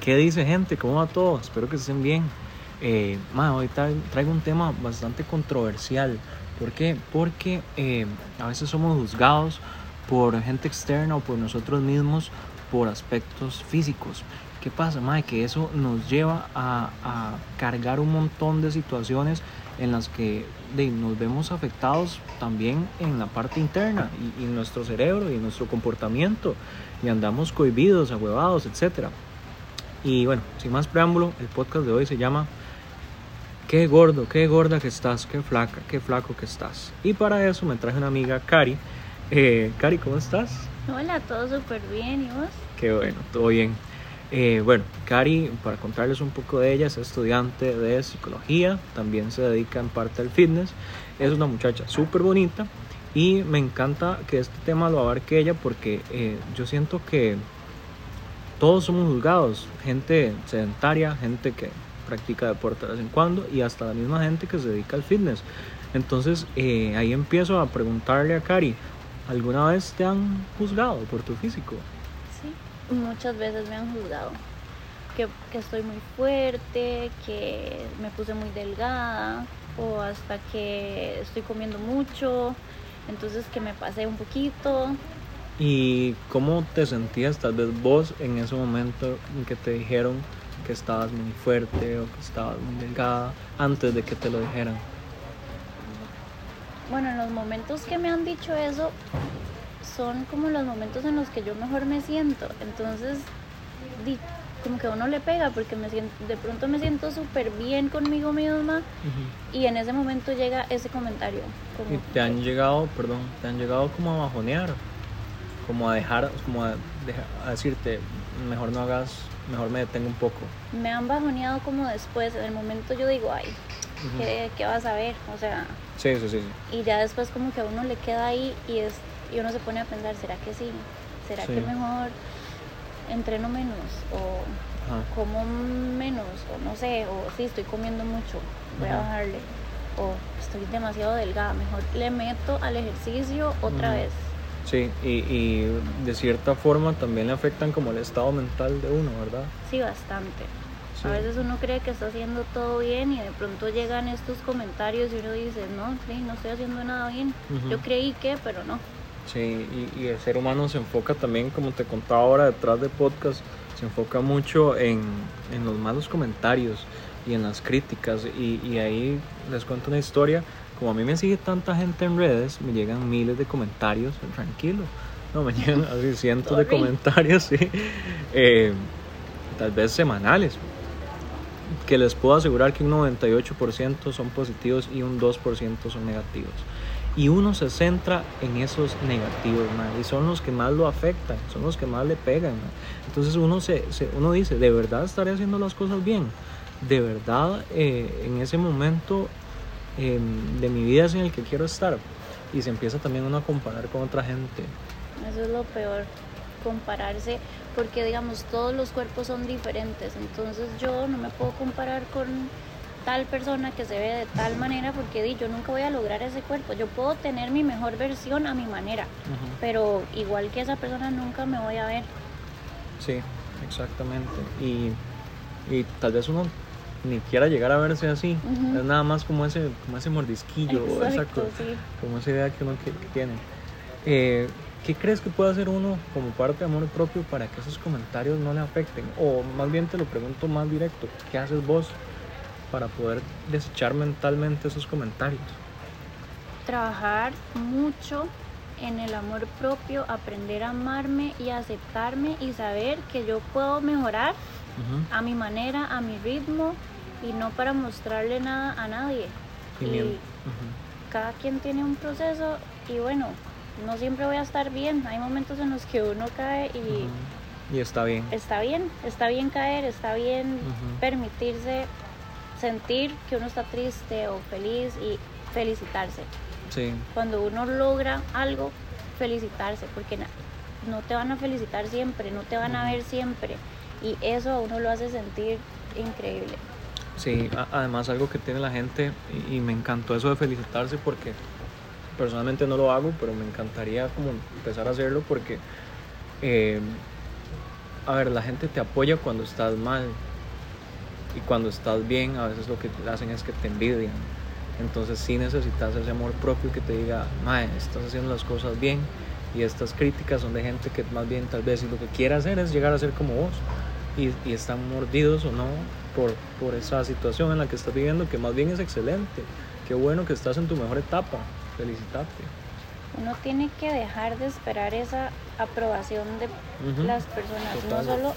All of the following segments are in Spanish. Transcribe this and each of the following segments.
¿Qué dice gente? ¿Cómo va todo? Espero que estén bien. Eh, hoy traigo un tema bastante controversial. ¿Por qué? Porque eh, a veces somos juzgados por gente externa o por nosotros mismos por aspectos físicos. ¿Qué pasa, mae? Que eso nos lleva a, cargar un montón de situaciones en las que nos vemos afectados también en la parte interna y, en nuestro cerebro y nuestro comportamiento y andamos cohibidos, ahuevados, etc. Y bueno, sin más preámbulo, el podcast de hoy se llama Qué gordo, qué gorda que estás, qué flaca, qué flaco que estás. Y para eso me traje una amiga, Cari. Eh, Cari, ¿cómo estás? Hola, todo súper bien, ¿y vos? Qué bueno, todo bien. Eh, bueno, Cari, para contarles un poco de ella, es estudiante de psicología, también se dedica en parte al fitness, es una muchacha súper bonita y me encanta que este tema lo abarque ella porque eh, yo siento que todos somos juzgados, gente sedentaria, gente que practica deporte de vez en cuando y hasta la misma gente que se dedica al fitness. Entonces eh, ahí empiezo a preguntarle a Cari, ¿alguna vez te han juzgado por tu físico? muchas veces me han juzgado. Que, estoy muy fuerte, que me puse muy delgada o hasta que estoy comiendo mucho, entonces que me pasé un poquito. ¿Y cómo te sentías tal vez vos en ese momento en que te dijeron que estabas muy fuerte o que estabas muy delgada antes de que te lo dijeran? Bueno, en los momentos que me han dicho eso, son como los momentos en los que yo mejor me siento. Entonces, como que a uno le pega porque me siento, de pronto me siento súper bien conmigo misma y en ese momento llega ese comentario. ¿Y te han llegado, perdón, te han llegado como a bajonear? Como a dejar, como a, decirte, mejor no hagas, mejor me detengo un poco. Me han bajoneado como después, en el momento yo digo, ay, ¿qué, ¿qué, vas a ver? O sea... Sí, sí, sí. Y ya después como que a uno le queda ahí y es y uno se pone a pensar, ¿será que sí? ¿Será que mejor entreno menos? ¿O como menos? ¿O no sé? ¿O sí, estoy comiendo mucho? Voy a bajarle. ¿O estoy demasiado delgada? Mejor le meto al ejercicio otra vez. Sí, y, y, de cierta forma también le afectan como el estado mental de uno, ¿verdad? Sí, bastante. A veces uno cree que está haciendo todo bien y de pronto llegan estos comentarios y uno dice, no, sí, no estoy haciendo nada bien. Yo creí que, pero no. Sí, y, el ser humano se enfoca también, como te contaba ahora detrás de podcast, se enfoca mucho en, los malos comentarios y en las críticas. Y, ahí les cuento una historia. Como a mí me sigue tanta gente en redes, me llegan miles de comentarios, tranquilo. No, me llegan así cientos de comentarios, sí. Eh, tal vez semanales. Que les puedo asegurar que un 98% son positivos y un 2% son negativos y uno se centra en esos negativos, y son los que más lo afectan, son los que más le pegan. Entonces uno, se, uno dice, ¿de verdad estaré haciendo las cosas bien? ¿De verdad eh, en ese momento em, de mi vida es en el que quiero estar? Y se empieza también uno a comparar con otra gente. Eso es lo peor, compararse, porque digamos, todos los cuerpos son diferentes, entonces yo no me puedo comparar con tal persona que se ve de tal manera porque di, yo nunca voy a lograr ese cuerpo. Yo puedo tener mi mejor versión a mi manera, pero igual que esa persona nunca me voy a ver. Sí, exactamente. Y, y tal vez uno ni quiera llegar a verse así. Es nada más como ese, como ese mordisquillo, Exacto, como esa idea que uno tiene. Eh, ¿Qué crees que puede hacer uno como parte de amor propio para que esos comentarios no le afecten? O más bien te lo pregunto más directo, ¿qué haces vos para poder desechar mentalmente esos comentarios? Trabajar mucho en el amor propio, aprender a amarme y aceptarme y saber que yo puedo mejorar a mi manera, a mi ritmo y no para mostrarle nada a nadie. Y, cada quien tiene un proceso y bueno, no siempre voy a estar bien. Hay momentos en los que uno cae y... Y está bien. Está bien, está bien caer, está bien permitirse sentir que uno está triste o feliz y felicitarse. Sí. Cuando uno logra algo, felicitarse, porque no te van a felicitar siempre, no te van a ver siempre. Y eso a uno lo hace sentir increíble. Sí, además algo que tiene la gente, y, me encantó eso de felicitarse porque personalmente no lo hago, pero me encantaría como empezar a hacerlo porque eh, a ver, la gente te apoya cuando estás mal. Y cuando estás bien, a veces lo que hacen es que te envidian. Entonces sí necesitas ese amor propio que te diga, mae, estás haciendo las cosas bien. Y estas críticas son de gente que más bien tal vez lo que quiere hacer es llegar a ser como vos. Y están mordidos o no por, por esa situación en la que estás viviendo, que más bien es excelente. Qué bueno que estás en tu mejor etapa. Felicitarte. Uno tiene que dejar de esperar esa aprobación de las personas, Total. no solo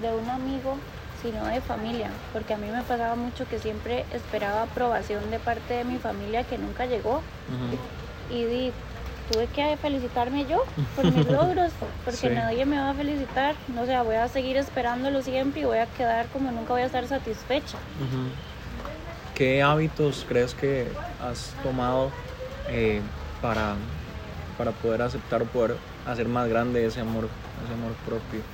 de un amigo, sino de familia, porque a mí me pasaba mucho que siempre esperaba aprobación de parte de mi familia que nunca llegó y di, tuve que felicitarme yo por mis logros, porque Sí. nadie me va a felicitar, no sé, voy a seguir esperándolo siempre y voy a quedar como nunca voy a estar satisfecha. ¿Qué hábitos crees que has tomado eh, para, para poder aceptar o poder hacer más grande ese amor, ese amor propio?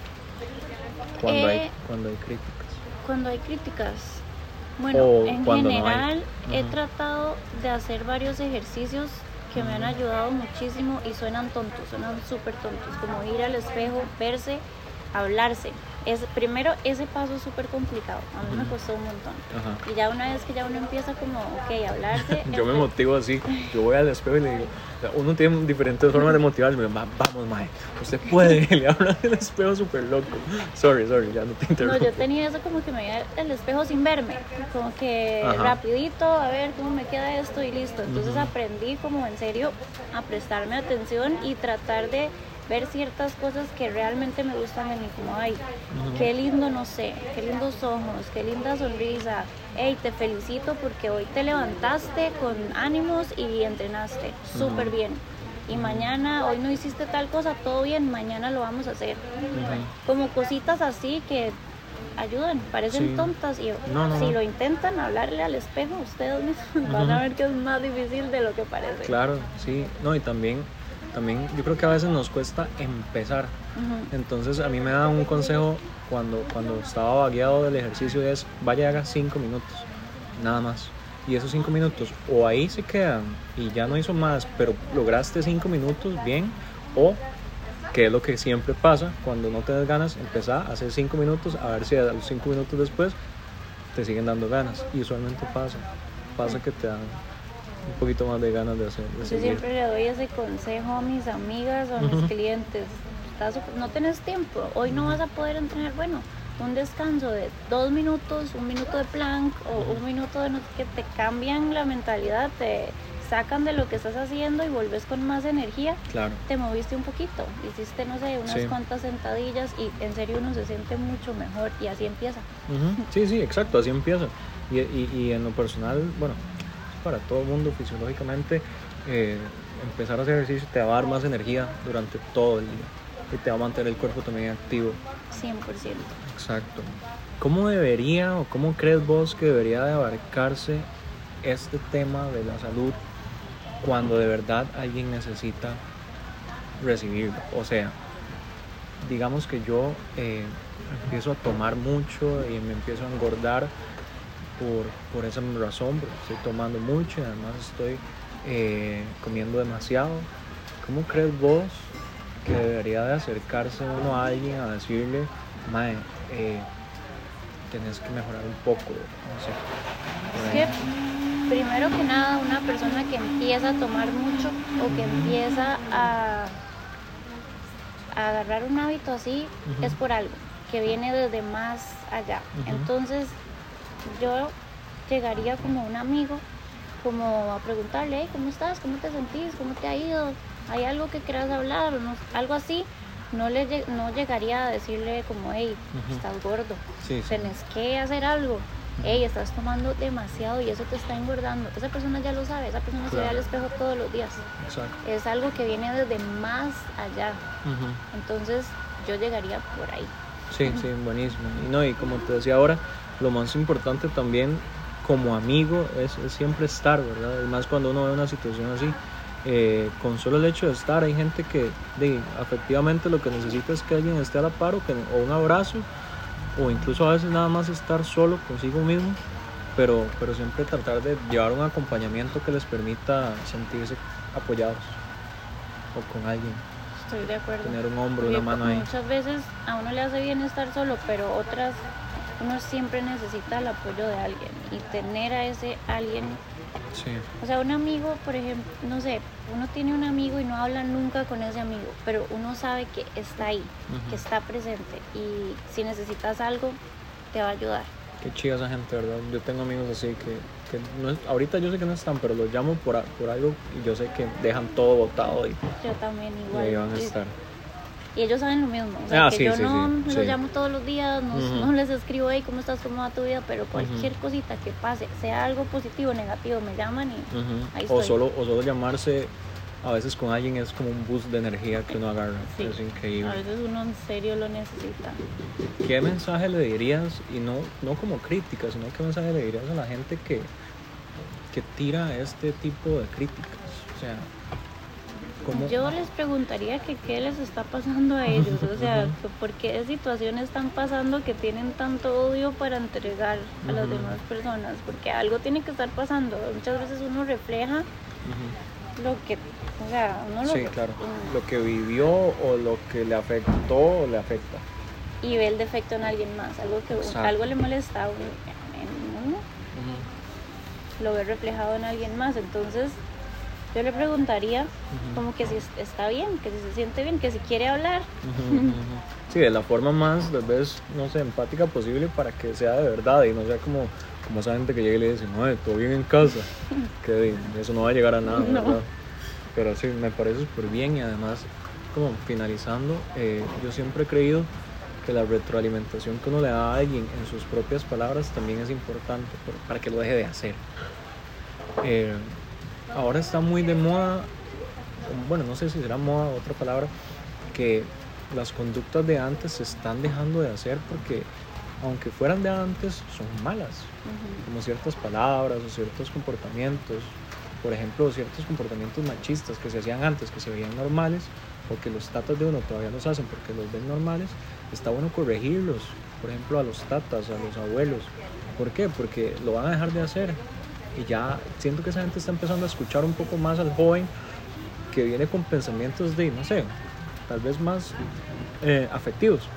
Cuando, hay, Eh, cuando hay críticas. Cuando hay críticas, bueno, O en cuando no hay. general he Ujú. tratado de hacer varios ejercicios que me han ayudado muchísimo y suenan tontos, suenan súper tontos, como ir al espejo, verse, hablarse. Es, primero, ese paso es súper complicado, a mí me costó un montón. Ajá. Y ya una vez que ya uno empieza como, ok, a hablarse. Yo me empe- motivo así, yo voy al espejo y le digo, uno tiene diferentes formas de me "Va- vamos, mae, usted puede, le habla del espejo súper loco. Sorry, sorry, ya no te No, interrumpo. yo tenía eso como que me veía el espejo sin verme, como que Ajá. rapidito, a ver cómo me queda esto y listo. Entonces Ujú. aprendí como en serio a prestarme atención y tratar de ver ciertas cosas que realmente me gustan de mí, como, ay, Ujú. qué lindo, no sé, qué lindos ojos, qué linda sonrisa, hey, te felicito porque hoy te levantaste con ánimos y entrenaste súper Ujú. bien. Y mañana, hoy no hiciste tal cosa, todo bien, mañana lo vamos a hacer como cositas así que ayudan, parecen Sí. tontas y No, no, si no. lo intentan hablarle al espejo ustedes mismos van a ver que es más difícil de lo que parece. Claro, sí, no, y también, también yo creo que a veces nos cuesta empezar. Ujú. Entonces a mí me da un consejo cuando, cuando estaba vagueado del ejercicio es vaya y haga cinco minutos, nada más. Y esos cinco minutos o ahí se quedan y ya no hizo más, pero lograste cinco minutos bien, o que es lo que siempre pasa cuando no tienes ganas, empezar a hacer cinco minutos, a ver si a los cinco minutos después te siguen dando ganas. Y usualmente pasa, pasa que te dan un poquito más de ganas de hacer. de Yo siempre le doy ese consejo a mis amigas o a mis clientes. No tenés tiempo, hoy no vas a poder entrenar. Bueno, un descanso de dos minutos, un minuto de plank o un minuto de no qué, te cambian la mentalidad, te sacan de lo que estás haciendo y vuelves con más energía. Claro. te moviste un poquito, hiciste, no sé, unas Sí. cuantas sentadillas y en serio uno se siente mucho mejor y así empieza. Sí, sí, exacto, así empieza. Y, y, y en lo personal, bueno, para todo el mundo fisiológicamente, eh, empezar a hacer ejercicio te va a dar más energía durante todo el día y te va a mantener el cuerpo también activo. 100%. Exacto. ¿Cómo debería o cómo crees vos que debería de abarcarse este tema de la salud cuando de verdad alguien necesita recibirlo? O sea, digamos que yo eh, empiezo a tomar mucho y me empiezo a engordar por, por esa razón, porque estoy tomando mucho y además estoy eh, comiendo demasiado. ¿Cómo crees vos que debería de acercarse uno a alguien a decirle, Mae, eh, tenés que mejorar un poco, no sé? Es ahí"? que primero que nada una persona que empieza a tomar mucho o que empieza a, a agarrar un hábito así es por algo que viene desde más allá. Entonces yo llegaría como un amigo como a preguntarle, "Hey, ¿cómo estás? ¿Cómo te sentís? ¿Cómo te ha ido? ¿Hay algo que quieras hablar? O no- algo así. No, le, no llegaría a decirle como, hey, estás gordo, Sí, sí. tenés que hacer algo. Hey, estás tomando demasiado y eso te está engordando. Esa persona ya lo sabe, esa persona se ve al espejo todos los días. Exacto. Es algo que viene desde más allá. Entonces yo llegaría por ahí. Sí, sí, buenísimo. Y no, y como te decía ahora, lo más importante también como amigo es, es siempre estar, ¿verdad? Y más cuando uno ve una situación así. eh, con solo el hecho de estar, hay gente que de, efectivamente lo que necesita es que alguien esté a la par o, que, o un abrazo, o incluso a veces nada más estar solo consigo mismo, pero, pero siempre tratar de llevar un acompañamiento que les permita sentirse apoyados o con alguien. Estoy de acuerdo. Tener un hombro, una mano ahí. Muchas veces a uno le hace bien estar solo, pero otras uno siempre necesita el apoyo de alguien y tener a ese alguien. Sí. O sea, un amigo, por ejemplo, no sé, uno tiene un amigo y no habla nunca con ese amigo, pero uno sabe que está ahí, que está presente y si necesitas algo, te va a ayudar. Qué chida esa gente, ¿verdad? Yo tengo amigos así que, que no ahorita yo sé que no están, pero los llamo por, por algo y yo sé que dejan todo botado y, yo también igual. Y van a estar. Y ellos saben lo mismo. O sea, ah, que sí, yo sí, no sí, los llamo todos los días, no, no, les escribo, hey, ¿cómo estás? ¿Cómo va tu vida? Pero cualquier cosita que pase, sea algo positivo o negativo, me llaman y ahí estoy. O solo, o solo llamarse a veces con alguien es como un boost de energía que uno agarra. Es increíble. A veces uno en serio lo necesita. ¿Qué mensaje le dirías, y no, no como crítica, sino qué mensaje le dirías a la gente que, que tira este tipo de críticas? O sea, ¿cómo? Yo les preguntaría que qué les está pasando a ellos, o sea, por qué situaciones están pasando que tienen tanto odio para entregar a las demás personas, porque algo tiene que estar pasando. Muchas veces uno refleja lo que o sea, uno lo, sí, claro. Lo que vivió o lo que le afectó o le afecta. Y ve el defecto en alguien más, algo que algo le molesta a uno lo ve reflejado en alguien más. Entonces, yo le preguntaría como que si está bien, que si se siente bien, que si quiere hablar. sí, de la forma más, tal vez, no sé, empática posible para que sea de verdad y no sea como, como esa gente que llega y le dice, no, todo bien en casa, que eso no va a llegar a nada, ¿verdad? Pero sí, me parece súper bien y además, como finalizando, eh, yo siempre he creído que la retroalimentación que uno le da a alguien en sus propias palabras también es importante para que lo deje de hacer. Eh, ahora está muy de moda, bueno, no sé si será moda o otra palabra, que las conductas de antes se están dejando de hacer porque aunque fueran de antes, son malas, como ciertas palabras o ciertos comportamientos por ejemplo, ciertos comportamientos machistas que se hacían antes, que se veían normales, o que los tatas de uno todavía los hacen porque los ven normales, está bueno corregirlos, por ejemplo, a los tatas, a los abuelos. ¿Por qué? Porque lo van a dejar de hacer. Y ya siento que esa gente está empezando a escuchar un poco más al joven que viene con pensamientos de, no sé, tal vez más eh, afectivos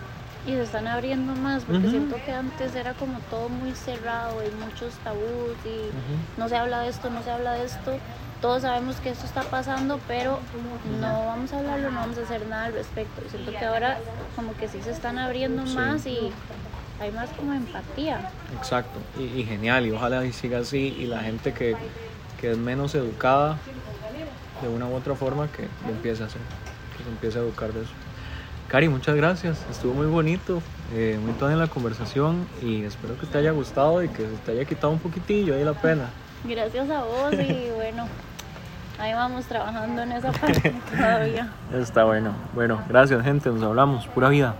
y se están abriendo más porque siento que antes era como todo muy cerrado y muchos tabús y no se habla de esto, no se habla de esto. Todos sabemos que esto está pasando, pero no vamos a hablarlo, no vamos a hacer nada al respecto. Y siento que ahora como que sí se están abriendo más y hay más como empatía. Exacto, y, genial, y ojalá y siga así y la gente que, que es menos educada de una u otra forma que lo empiece a hacer, que se empiece a educar de eso. Cari, muchas gracias. Estuvo muy bonito, eh, muy toda en la conversación y espero que te haya gustado y que te haya quitado un poquitillo ahí la pena. Gracias a vos y bueno, ahí vamos trabajando en esa parte todavía. Está bueno. Bueno, gracias gente, nos hablamos. Pura vida.